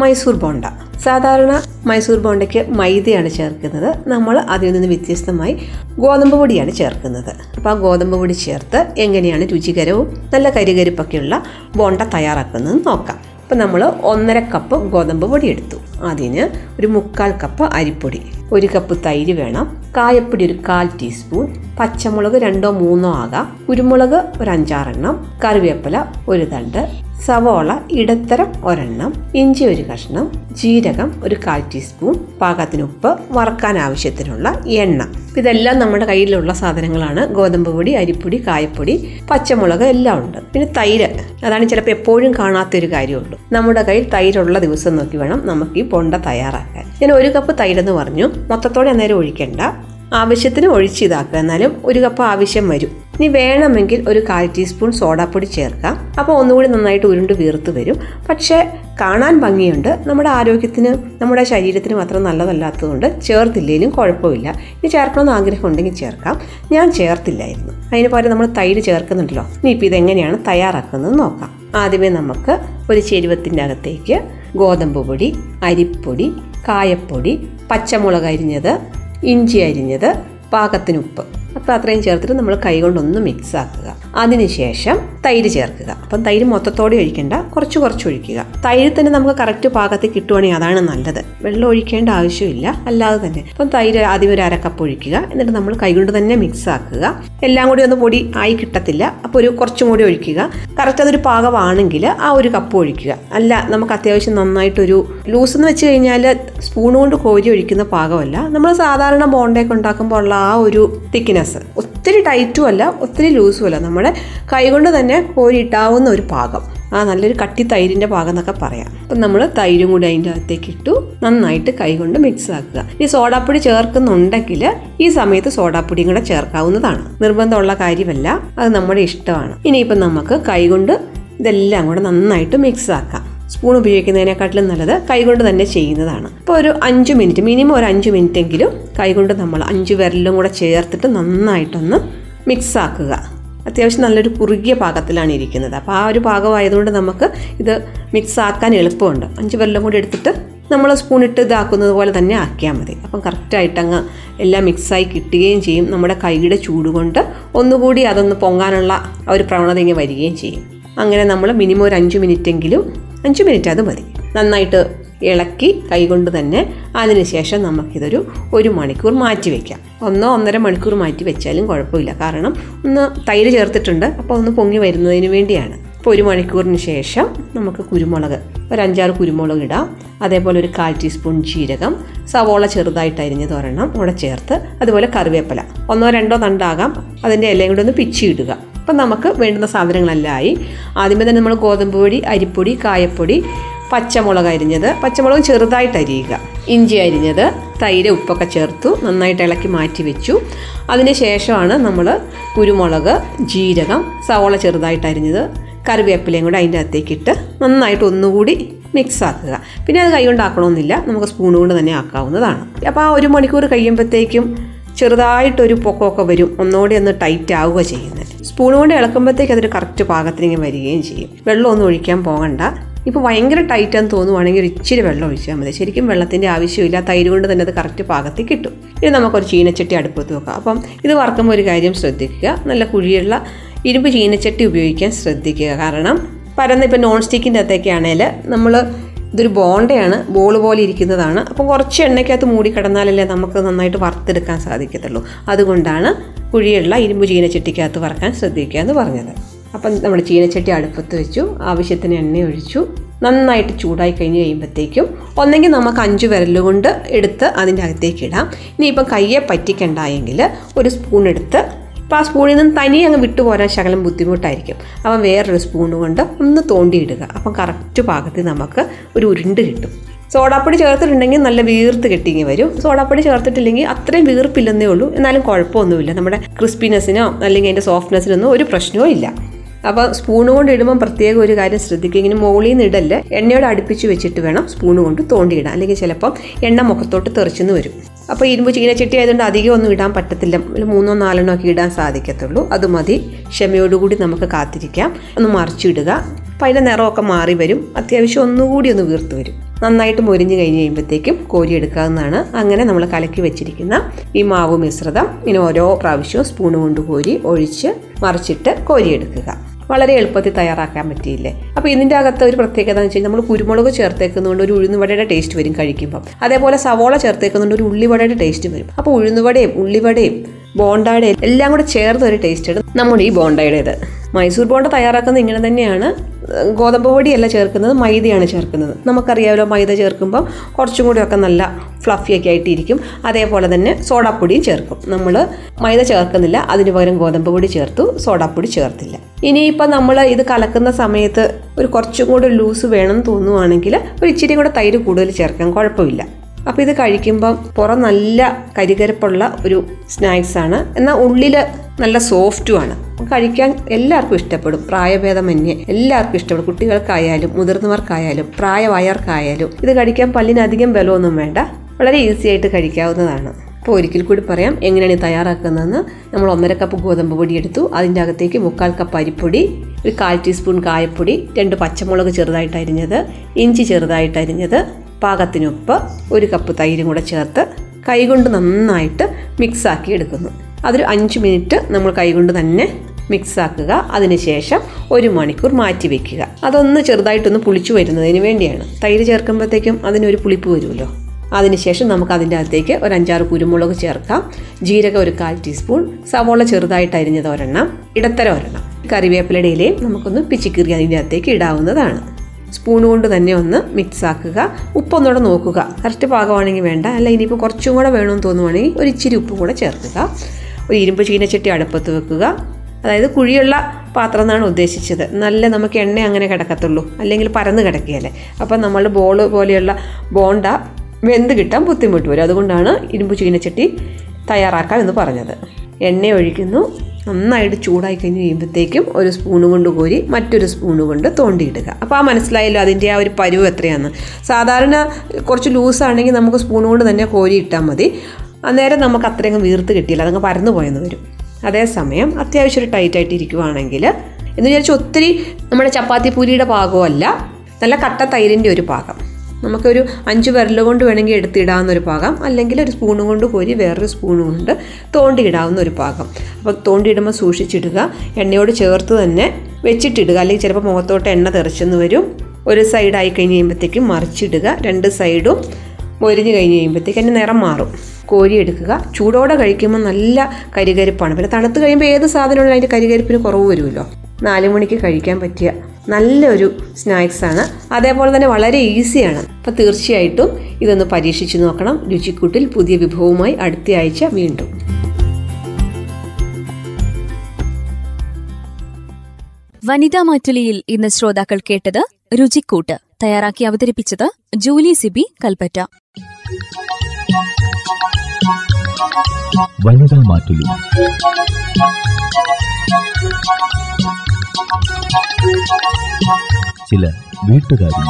മൈസൂർ ബോണ്ട. സാധാരണ മൈസൂർ ബോണ്ടയ്ക്ക് മൈദയാണ് ചേർക്കുന്നത്. നമ്മൾ അതിൽ നിന്ന് വ്യത്യസ്തമായി ഗോതമ്പ് പൊടിയാണ് ചേർക്കുന്നത്. അപ്പോൾ ആ ഗോതമ്പ് പൊടി ചേർത്ത് എങ്ങനെയാണ് രുചികരവും നല്ല കരികരിപ്പൊക്കെയുള്ള ബോണ്ട തയ്യാറാക്കുന്നത് നോക്കാം. അപ്പോൾ നമ്മൾ ഒന്നര കപ്പ് ഗോതമ്പ് പൊടി എടുത്തു. അതിന് ഒരു മുക്കാൽ കപ്പ് അരിപ്പൊടി ഒരു കപ്പ് തൈര് വേണം കായപ്പൊടി ഒരു കാൽ ടീസ്പൂൺ പച്ചമുളക് രണ്ടോ മൂന്നോ ആകാം കുരുമുളക് ഒരു അഞ്ചാറെണ്ണം കറിവേപ്പില ഒരു തണ്ട് സവോള ഇടത്തരം ഒരെണ്ണം ഇഞ്ചി ഒരു കഷ്ണം ജീരകം ഒരു കാൽ ടീസ്പൂൺ പാകത്തിന് ഉപ്പ് വറക്കാൻ ആവശ്യത്തിനുള്ള എണ്ണ. ഇതെല്ലാം നമ്മുടെ കയ്യിലുള്ള സാധനങ്ങളാണ്. ഗോതമ്പ് പൊടി അരിപ്പൊടി കായപ്പൊടി പച്ചമുളക് എല്ലാം ഉണ്ട്. പിന്നെ തൈര്. അതാണ് ചിലപ്പോൾ എപ്പോഴും കാണാത്തൊരു കാര്യമുണ്ട് നമ്മുടെ കയ്യിൽ തൈരുള്ള ദിവസം നോക്കി വേണം നമുക്ക് ഈ പൊണ്ട തയ്യാറാക്കാൻ. ഞാൻ ഒരു കപ്പ് തൈരെന്ന് പറഞ്ഞു. മൊത്തത്തോടെ അന്നേരം ഒഴിക്കേണ്ട. ആവശ്യത്തിന് ഒഴിച്ചിതാക്കുക എന്നാലും ഒരു കപ്പ് ആവശ്യം വരും. ഇനി വേണമെങ്കിൽ ഒരു കാൽ ടീസ്പൂൺ സോഡാപ്പൊടി ചേർക്കാം അപ്പോൾ ഒന്നുകൂടി നന്നായിട്ട് ഉരുണ്ട് വീർത്ത് വരും. പക്ഷേ കാണാൻ ഭംഗിയുണ്ട്. നമ്മുടെ ആരോഗ്യത്തിന് നമ്മുടെ ശരീരത്തിന് മാത്രം നല്ലതല്ലാത്തതുകൊണ്ട് ചേർത്തില്ലെങ്കിലും കുഴപ്പമില്ല. ഇനി ചേർക്കണമെന്ന് ആഗ്രഹം ഉണ്ടെങ്കിൽ ചേർക്കാം. ഞാൻ ചേർത്തില്ലായിരുന്നു. അതിന് പകരം നമ്മൾ തൈര് ചേർക്കുന്നുണ്ടല്ലോ. ഇനിയിപ്പോൾ ഇതെങ്ങനെയാണ് തയ്യാറാക്കുന്നത് നോക്കാം. ആദ്യമേ നമുക്ക് ഒരു ചെരുവത്തിന്റെ അകത്തേക്ക് ഗോതമ്പ് പൊടി അരിപ്പൊടി കായപ്പൊടി പച്ചമുളക് അരിഞ്ഞത് ഇഞ്ചി അരിഞ്ഞത് പാകത്തിന് ഉപ്പ്. അപ്പോൾ അത്രയും ചേർത്തിട്ട് നമ്മൾ കൈകൊണ്ടൊന്ന് മിക്സ് ആക്കുക. അതിനുശേഷം തൈര് ചേർക്കുക. അപ്പം തൈര് മൊത്തത്തോടെ ഒഴിക്കേണ്ട. കുറച്ച് കുറച്ച് ഒഴിക്കുക. തൈര് തന്നെ നമുക്ക് കറക്റ്റ് പാകത്തിൽ കിട്ടുവാണെങ്കിൽ അതാണ് നല്ലത്. വെള്ളം ഒഴിക്കേണ്ട ആവശ്യമില്ല. അല്ലാതെ തന്നെ. അപ്പം തൈര് ആദ്യം ഒരു അരക്കപ്പ് ഒഴിക്കുക. എന്നിട്ട് നമ്മൾ കൈകൊണ്ട് തന്നെ മിക്സ് ആക്കുക. എല്ലാം കൂടി ഒന്ന് പൊടി ആയി കിട്ടത്തില്ല. അപ്പോൾ ഒരു കുറച്ചും കൂടി ഒഴിക്കുക. കറക്റ്റ് അതൊരു പാകമാണെങ്കിൽ ആ ഒരു കപ്പ് ഒഴിക്കുക. അല്ല നമുക്ക് അത്യാവശ്യം നന്നായിട്ടൊരു ലൂസ് എന്ന് വെച്ച് കഴിഞ്ഞാൽ സ്പൂൺ കൊണ്ട് കോരി ഒഴിക്കുന്ന പാകമല്ല. നമ്മൾ സാധാരണ ബോണ്ടയൊക്കെ ഉണ്ടാക്കുമ്പോൾ ഉള്ള ആ ഒരു തിക്നെസ് ഒത്തിരി ടൈറ്റും അല്ല ഒത്തിരി ലൂസും അല്ല. നമ്മുടെ കൈകൊണ്ട് തന്നെ കോരിയിട്ടാവുന്ന ഒരു പാകം. ആ നല്ലൊരു കട്ടി തൈരിന്റെ പാകം എന്നൊക്കെ പറയാം. അപ്പം നമ്മൾ തൈരും കൂടി അതിന്റെ അകത്തേക്ക് ഇട്ടു. നന്നായിട്ട് കൈകൊണ്ട് മിക്സ് ആക്കുക. ഈ സോഡാപ്പൊടി ചേർക്കുന്നുണ്ടെങ്കിൽ ഈ സമയത്ത് സോഡാപ്പൊടിയും കൂടെ ചേർക്കാവുന്നതാണ്. നിർബന്ധമുള്ള കാര്യമല്ല. അത് നമ്മുടെ ഇഷ്ടമാണ്. ഇനിയിപ്പം നമുക്ക് കൈകൊണ്ട് ഇതെല്ലാം കൂടെ നന്നായിട്ട് മിക്സ് ആക്കാം. സ്പൂൺ ഉപയോഗിക്കുന്നതിനെക്കാട്ടിലും നല്ലത് കൈകൊണ്ട് തന്നെ ചെയ്യുന്നതാണ്. അപ്പോൾ ഒരു അഞ്ച് മിനിറ്റ് മിനിമം ഒരു അഞ്ച് മിനിറ്റ് എങ്കിലും കൈകൊണ്ട് നമ്മൾ അഞ്ച് വിരലും കൂടെ ചേർത്തിട്ട് നന്നായിട്ടൊന്ന് മിക്സ് ആക്കുക. അത്യാവശ്യം നല്ലൊരു കുറുകിയ പാകത്തിലാണ് ഇരിക്കുന്നത്. അപ്പോൾ ആ ഒരു പാകമായതുകൊണ്ട് നമുക്ക് ഇത് മിക്സ് ആക്കാൻ എളുപ്പമുണ്ട്. അഞ്ച് വിരലും കൂടി എടുത്തിട്ട് നമ്മൾ സ്പൂൺ ഇട്ട് ഇതാക്കുന്നത് പോലെ തന്നെ ആക്കിയാൽ മതി. അപ്പം കറക്റ്റായിട്ട് അങ്ങ് എല്ലാം മിക്സായി കിട്ടുകയും ചെയ്യും. നമ്മുടെ കൈയുടെ ചൂട് കൊണ്ട് ഒന്നുകൂടി അതൊന്ന് പൊങ്ങാനുള്ള ഒരു പ്രവണത ഇങ്ങനെ വരികയും ചെയ്യും. അങ്ങനെ നമ്മൾ മിനിമം ഒരു അഞ്ച് മിനിറ്റെങ്കിലും അഞ്ച് മിനിറ്റ് അത് മതി. നന്നായിട്ട് ഇളക്കി കൈകൊണ്ട് തന്നെ അതിനുശേഷം നമുക്കിതൊരു ഒരു മണിക്കൂർ മാറ്റി വയ്ക്കാം ഒന്നോ ഒന്നര മണിക്കൂർ മാറ്റി വെച്ചാലും കുഴപ്പമില്ല. കാരണം ഒന്ന് തൈര് ചേർത്തിട്ടുണ്ട്. അപ്പോൾ ഒന്ന് പൊങ്ങി വരുന്നതിന് വേണ്ടിയാണ്. അപ്പോൾ ഒരു മണിക്കൂറിന് ശേഷം നമുക്ക് കുരുമുളക് ഒരു അഞ്ചാറ് കുരുമുളക് ഇടാം. അതേപോലെ ഒരു കാൽ ടീസ്പൂൺ ജീരകം സവോള ചെറുതായിട്ട് അരിഞ്ഞത് ഒരെണ്ണം കൂടെ ചേർത്ത് അതുപോലെ കറിവേപ്പില. ഒന്നോ രണ്ടോ തണ്ടാകാം. അതിന്റെ ഇലയും കൂടെ ഒന്ന് പിച്ചിയിടുക. അപ്പം നമുക്ക് വേണ്ടുന്ന സാധനങ്ങളെല്ലാം ആദ്യമേ തന്നെ നമ്മൾ ഗോതമ്പ് പൊടി അരിപ്പൊടി കായപ്പൊടി പച്ചമുളക് അരിഞ്ഞത്. പച്ചമുളക് ചെറുതായിട്ട് അരിയുക. ഇഞ്ചി അരിഞ്ഞത് തൈര് ഉപ്പൊക്കെ ചേർത്തു നന്നായിട്ട് ഇളക്കി മാറ്റി വെച്ചു. അതിന് ശേഷമാണ് നമ്മൾ കുരുമുളക് ജീരകം സവോള ചെറുതായിട്ട് അരിഞ്ഞത്. കറിവേപ്പിലയും കൂടെ അതിന്റെ അകത്തേക്ക് ഇട്ട് നന്നായിട്ട് ഒന്നുകൂടി മിക്സ് ആക്കുക. പിന്നെ അത് കൈകൊണ്ടാക്കണമെന്നില്ല നമുക്ക് സ്പൂൺ കൊണ്ട് തന്നെ ആക്കാവുന്നതാണ്. അപ്പോൾ ആ ഒരു മണിക്കൂർ കഴിയുമ്പോഴത്തേക്കും ചെറുതായിട്ടൊരു പൊക്കമൊക്കെ വരും. ഒന്നുകൂടി ഒന്ന് ടൈറ്റ് ആവുക ചെയ്യുന്നത്. സ്പൂൺ കൊണ്ട് ഇളക്കുമ്പോഴത്തേക്ക് അതൊരു കറക്റ്റ് പാകത്തിനിങ്ങനെ വരികയും ചെയ്യും. വെള്ളമൊന്നും ഒഴിക്കാൻ പോകണ്ട. ഇപ്പോൾ ഭയങ്കര ടൈറ്റാന്ന് തോന്നുവാണെങ്കിൽ ഒരു ഇച്ചിരി വെള്ളം ഒഴിച്ചാൽ മതി. ശരിക്കും വെള്ളത്തിന്റെ ആവശ്യമില്ല. തൈര് കൊണ്ട് തന്നെ അത് കറക്റ്റ് പാകത്തിൽ കിട്ടും. ഇനി നമുക്കൊരു ചീനച്ചട്ടി അടുപ്പത്ത് വെക്കാം. അപ്പം ഇത് വറക്കുമ്പോൾ ഒരു കാര്യം ശ്രദ്ധിക്കുക. നല്ല കുഴിയുള്ള ഇരുമ്പ് ചീനച്ചട്ടി ഉപയോഗിക്കാൻ ശ്രദ്ധിക്കുക. കാരണം പരന്ന ഇപ്പോൾ നോൺ സ്റ്റിക്കിന്റെ അകത്തേക്കാണെങ്കിൽ നമ്മൾ ഇതൊരു ബോണ്ടയാണ് ബോൾ പോലെ ഇരിക്കുന്നതാണ്. അപ്പം കുറച്ച് എണ്ണയ്ക്കകത്ത് മൂടി കിടന്നാലല്ലേ നമുക്ക് നന്നായിട്ട് വറുത്തെടുക്കാൻ സാധിക്കത്തുള്ളൂ. അതുകൊണ്ടാണ് കുഴിയുള്ള ഇരുമ്പ് ചീനച്ചട്ടിക്കകത്ത് വറക്കാൻ ശ്രദ്ധിക്കുക എന്ന് പറഞ്ഞത്. അപ്പം നമ്മൾ ചീനച്ചട്ടി അടുപ്പത്ത് വെച്ചു ആവശ്യത്തിന് എണ്ണ ഒഴിച്ചു. നന്നായിട്ട് ചൂടായി കഴിഞ്ഞ് കഴിയുമ്പോഴത്തേക്കും ഒന്നെങ്കിൽ നമുക്ക് അഞ്ച് വിരലുകൊണ്ട് എടുത്ത് അതിന്റെ അകത്തേക്ക് ഇടാം. ഇനിയിപ്പം കയ്യെ പറ്റിക്കണ്ടായെങ്കിൽ ഒരു സ്പൂൺ എടുത്ത് അപ്പോൾ ആ സ്പൂണിൽ നിന്ന് തനി അങ്ങ് വിട്ടുപോരാൻ ശകലം ബുദ്ധിമുട്ടായിരിക്കും. അപ്പം വേറൊരു സ്പൂൺ കൊണ്ട് ഒന്ന് തോണ്ടിയിടുക. അപ്പം കറക്റ്റ് പാകത്തിൽ നമുക്ക് ഒരു ഉരുണ്ട് കിട്ടും. സോഡാപ്പൊടി ചേർത്തിട്ടുണ്ടെങ്കിൽ നല്ല വീർത്ത് കെട്ടിങ്ങി വരും. സോഡാപ്പൊടി ചേർത്തിട്ടില്ലെങ്കിൽ അത്രയും വീർപ്പില്ലെന്നേ ഉള്ളൂ. എന്നാലും കുഴപ്പമൊന്നുമില്ല. നമ്മുടെ ക്രിസ്പിനെസ്സിനോ അല്ലെങ്കിൽ അതിന്റെ സോഫ്റ്റ്നെസ്സിനൊന്നും ഒരു പ്രശ്നവും ഇല്ല. അപ്പോൾ സ്പൂൺ കൊണ്ട് ഇടുമ്പം പ്രത്യേകം ഒരു കാര്യം ശ്രദ്ധിക്കുക. ഇങ്ങനെ മുകളിൽ നിന്ന് ഇടല്ല എണ്ണയോട് അടുപ്പിച്ച് വെച്ചിട്ട് വേണം സ്പൂൺ കൊണ്ട് തോണ്ടിയിടാൻ. അല്ലെങ്കിൽ ചിലപ്പോൾ എണ്ണ മുഖത്തോട്ട് തെറിച്ചെന്ന് വരും. അപ്പോൾ ഇരുമ്പ് ചീനച്ചട്ടി ആയതുകൊണ്ട് അധികം ഒന്നും ഇടാൻ പറ്റത്തില്ല. ഒരു മൂന്നോ നാലെണ്ണോ ഒക്കെ ഇടാൻ സാധിക്കത്തുള്ളൂ. അത് മതി. ക്ഷമയോടുകൂടി നമുക്ക് കാത്തിരിക്കാം. ഒന്ന് മറിച്ചിടുക. അപ്പോൾ അതിന്റെ നിറമൊക്കെ മാറി വരും. അത്യാവശ്യം ഒന്നുകൂടി ഒന്ന് വീർത്ത് വരും. നന്നായിട്ട് മൊരിഞ്ഞ് കഴിഞ്ഞ് കഴിയുമ്പോഴത്തേക്കും കോരി എടുക്കാവുന്നതാണ് അങ്ങനെ നമ്മൾ കലക്കി വെച്ചിരിക്കുന്ന ഈ മാവ് മിശ്രിതം. ഇങ്ങനെ ഓരോ പ്രാവശ്യവും സ്പൂൺ കൊണ്ട് കോരി ഒഴിച്ച് മറിച്ചിട്ട് കോരിയെടുക്കുക. വളരെ എളുപ്പത്തിൽ തയ്യാറാക്കാൻ പറ്റിയില്ലേ? അപ്പോൾ ഇതിന്റെ അകത്ത് ഒരു പ്രത്യേകത എന്ന് വെച്ച് കഴിഞ്ഞാൽ നമ്മൾ കുരുമുളക് ചേർത്തേക്കുന്നതുകൊണ്ട് ഒരു ഉഴുന്നുവടയുടെ ടേസ്റ്റ് വരും കഴിക്കുമ്പം. അതേപോലെ സവോള ചേർത്തേക്കുന്നതുകൊണ്ട് ഒരു ഉള്ളിവടയുടെ ടേസ്റ്റ് വരും. അപ്പോൾ ഉഴുന്നുവടയും ഉള്ളിവടയും ബോണ്ടായുടെ എല്ലാം കൂടെ ഒരു ടേസ്റ്റ് ആണ് നമ്മുടെ ഈ ബോണ്ടയുടേത് മൈസൂർ ബോണ്ട തയ്യാറാക്കുന്നത് ഇങ്ങനെ തന്നെയാണ്. ഗോതമ്പ് പൊടിയല്ല ചേർക്കുന്നത് മൈദയാണ് ചേർക്കുന്നത്. നമുക്കറിയാമല്ലോ മൈദ ചേർക്കുമ്പോൾ കുറച്ചും കൂടിയൊക്കെ നല്ല ഫ്ലഫിയൊക്കെ ആയിട്ടിരിക്കും. അതേപോലെ തന്നെ സോഡാപ്പൊടിയും ചേർക്കും. നമ്മൾ മൈദ ചേർക്കുന്നില്ല അതിന് പകരം ഗോതമ്പ് പൊടി ചേർത്തു സോഡാപ്പൊടി ചേർത്തില്ല. ഇനിയിപ്പോൾ നമ്മൾ ഇത് കലക്കുന്ന സമയത്ത് ഒരു കുറച്ചും കൂടി ലൂസ് വേണം തോന്നുവാണെങ്കിൽ ഒരു ഇച്ചിരി കൂടെ തൈര് കൂടുതൽ ചേർക്കാം കുഴപ്പമില്ല. അപ്പോൾ ഇത് കഴിക്കുമ്പം പുറം നല്ല കരികരപ്പുള്ള ഒരു സ്നാക്സാണ്. എന്നാൽ ഉള്ളിൽ നല്ല സോഫ്റ്റുമാണ്. കഴിക്കാൻ എല്ലാവർക്കും ഇഷ്ടപ്പെടും. പ്രായഭേദമന്യേ എല്ലാവർക്കും ഇഷ്ടപ്പെടും. കുട്ടികൾക്കായാലും മുതിർന്നവർക്കായാലും പ്രായമായവർക്കായാലും ഇത് കഴിക്കാൻ പല്ലിനധികം ബലമൊന്നും വേണ്ട. വളരെ ഈസി ആയിട്ട് കഴിക്കാവുന്നതാണ്. അപ്പോൾ ഒരിക്കൽ കൂടി പറയാം എങ്ങനെയാണ് തയ്യാറാക്കുന്നതെന്ന്. നമ്മൾ ഒന്നര കപ്പ് ഗോതമ്പ് പൊടി എടുത്തു. അതിന്റെ അകത്തേക്ക് മുക്കാൽ കപ്പ് അരിപ്പൊടി ഒരു കാൽ ടീസ്പൂൺ കായപ്പൊടി രണ്ട് പച്ചമുളക് ചെറുതായിട്ട് അരിഞ്ഞത് ഇഞ്ചി ചെറുതായിട്ട് അരിഞ്ഞത് പാകത്തിനുപ്പ് ഒരു കപ്പ് തൈരും കൂടെ ചേർത്ത് കൈകൊണ്ട് നന്നായിട്ട് മിക്സാക്കി എടുക്കുന്നു. അതൊരു അഞ്ച് മിനിറ്റ് നമ്മൾ കൈകൊണ്ട് തന്നെ മിക്സാക്കുക അതിനുശേഷം ഒരു മണിക്കൂർ മാറ്റി വെക്കുക. അതൊന്ന് ചെറുതായിട്ടൊന്ന് പുളിച്ചു വരുന്നതിന് വേണ്ടിയാണ്. തൈര് ചേർക്കുമ്പോഴത്തേക്കും അതിനൊരു പുളിപ്പ് വരുമല്ലോ. അതിനുശേഷം നമുക്ക് അതിന്റെ അകത്തേക്ക് ഒരു അഞ്ചാറ് കുരുമുളക് ചേർക്കാം. ജീരകം ഒരു കാൽ ടീസ്പൂൺ സവോള ചെറുതായിട്ട് അരിഞ്ഞത് ഒരെണ്ണം. ഇടത്തരം ഒരെണ്ണം. കറിവേപ്പിലയുടെ ഇലയും നമുക്കൊന്ന് പിച്ചിക്കീറി അതിന്റെ അകത്തേക്ക് ഇടാവുന്നതാണ്. സ്പൂൺ കൊണ്ട് തന്നെ ഒന്ന് മിക്സ് ആക്കുക. ഉപ്പൊന്നുകൂടെ നോക്കുക. കറക്റ്റ് പാകമാണെങ്കിൽ വേണ്ട. അല്ല ഇനിയിപ്പോൾ കുറച്ചും കൂടെ വേണമെന്ന് തോന്നുവാണെങ്കിൽ ഒരു ഇച്ചിരി ഉപ്പും കൂടെ ചേർക്കുക. ഒരു ഇരുമ്പ് ചീനച്ചട്ടി അടുപ്പത്ത് വെക്കുക. അതായത് കുഴിയുള്ള പാത്രം എന്നാണ് ഉദ്ദേശിച്ചത്. നല്ല നമുക്ക് എണ്ണ അങ്ങനെ കിടക്കത്തുള്ളൂ. അല്ലെങ്കിൽ പരന്ന് കിടക്കുകയല്ലേ. അപ്പം നമ്മൾ ബോൾ പോലെയുള്ള ബോണ്ട വെന്ത് കിട്ടാൻ ബുദ്ധിമുട്ട് വരും. അതുകൊണ്ടാണ് ഇരുമ്പ് ചീനച്ചട്ടി തയ്യാറാക്കാം എന്ന് പറഞ്ഞത്. എണ്ണ ഒഴിക്കുന്നു. നന്നായിട്ട് ചൂടായി കഴിഞ്ഞ് കഴിയുമ്പോഴത്തേക്കും ഒരു സ്പൂണ് കൊണ്ട് കോരി മറ്റൊരു സ്പൂണ് കൊണ്ട് തോണ്ടിയിടുക. അപ്പോൾ ആ മനസ്സിലായല്ലോ അതിന്റെ ആ ഒരു പരുവ് എത്രയാണ് സാധാരണ കുറച്ച് ലൂസാണെങ്കിൽ നമുക്ക് സ്പൂൺ കൊണ്ട് തന്നെ കോരി ഇട്ടാൽ മതി. അന്നേരം നമുക്ക് അത്രയും വീർത്ത് കിട്ടിയില്ല. അതങ്ങ് പരന്നു പോയെന്ന് വരും. അതേസമയം അത്യാവശ്യം ഒരു ടൈറ്റായിട്ട് ഇരിക്കുവാണെങ്കിൽ എന്ന് വിചാരിച്ചാൽ ഒത്തിരി നമ്മുടെ ചപ്പാത്തി പൂരിയുടെ പാകമല്ല നല്ല കട്ട തൈരിന്റെ ഒരു പാകം. നമുക്കൊരു അഞ്ച് വിരൽ കൊണ്ട് വേണമെങ്കിൽ എടുത്തിടാവുന്ന ഒരു പാകം അല്ലെങ്കിൽ ഒരു സ്പൂണും കൊണ്ട് കോരി വേറൊരു സ്പൂണും കൊണ്ട് തോണ്ടിയിടാവുന്ന ഒരു പാകം. അപ്പോൾ തോണ്ടിയിടുമ്പോൾ സൂക്ഷിച്ചിടുക എണ്ണയോട് ചേർത്ത് തന്നെ വെച്ചിട്ടിടുക. അല്ലെങ്കിൽ ചിലപ്പോൾ മുഖത്തോട്ട് എണ്ണ തെറിച്ചെന്ന് വരും. ഒരു സൈഡായി കഴിഞ്ഞ് കഴിയുമ്പോഴത്തേക്കും മറിച്ചിടുക. രണ്ട് സൈഡും മൊരിഞ്ഞ് കഴിഞ്ഞ് കഴിയുമ്പോഴത്തേക്ക് അതിന്റെ നിറം മാറും. കോരി എടുക്കുക. ചൂടോടെ കഴിക്കുമ്പോൾ നല്ല കരികരിപ്പാണ്. പിന്നെ തണുത്ത് കഴിയുമ്പോൾ ഏത് സാധനമുള്ള അതിന്റെ കരികരിപ്പിന് കുറവ് വരുമല്ലോ. നാല് മണിക്ക് കഴിക്കാൻ പറ്റിയ നല്ലൊരു സ്നാക്സാണ്. അതേപോലെ തന്നെ വളരെ ഈസിയാണ്. അപ്പോൾ തീർച്ചയായിട്ടും ഇതൊന്ന് പരീക്ഷിച്ച് നോക്കണം. രുചിക്കൂട്ടിൽ പുതിയ വിഭവവുമായി അടുത്ത ആഴ്ച വീണ്ടും. വനിതാ മാറ്റുലിയിൽ ഇന്ന് ശ്രോതാക്കൾ കേട്ടത് രുചിക്കൂട്ട്. തയ്യാറാക്കി അവതരിപ്പിച്ചത് ജൂലി സിബി കൽപ്പറ്റ. വനിതാ മാറ്റുലി. ചില വീട്ടുകാരി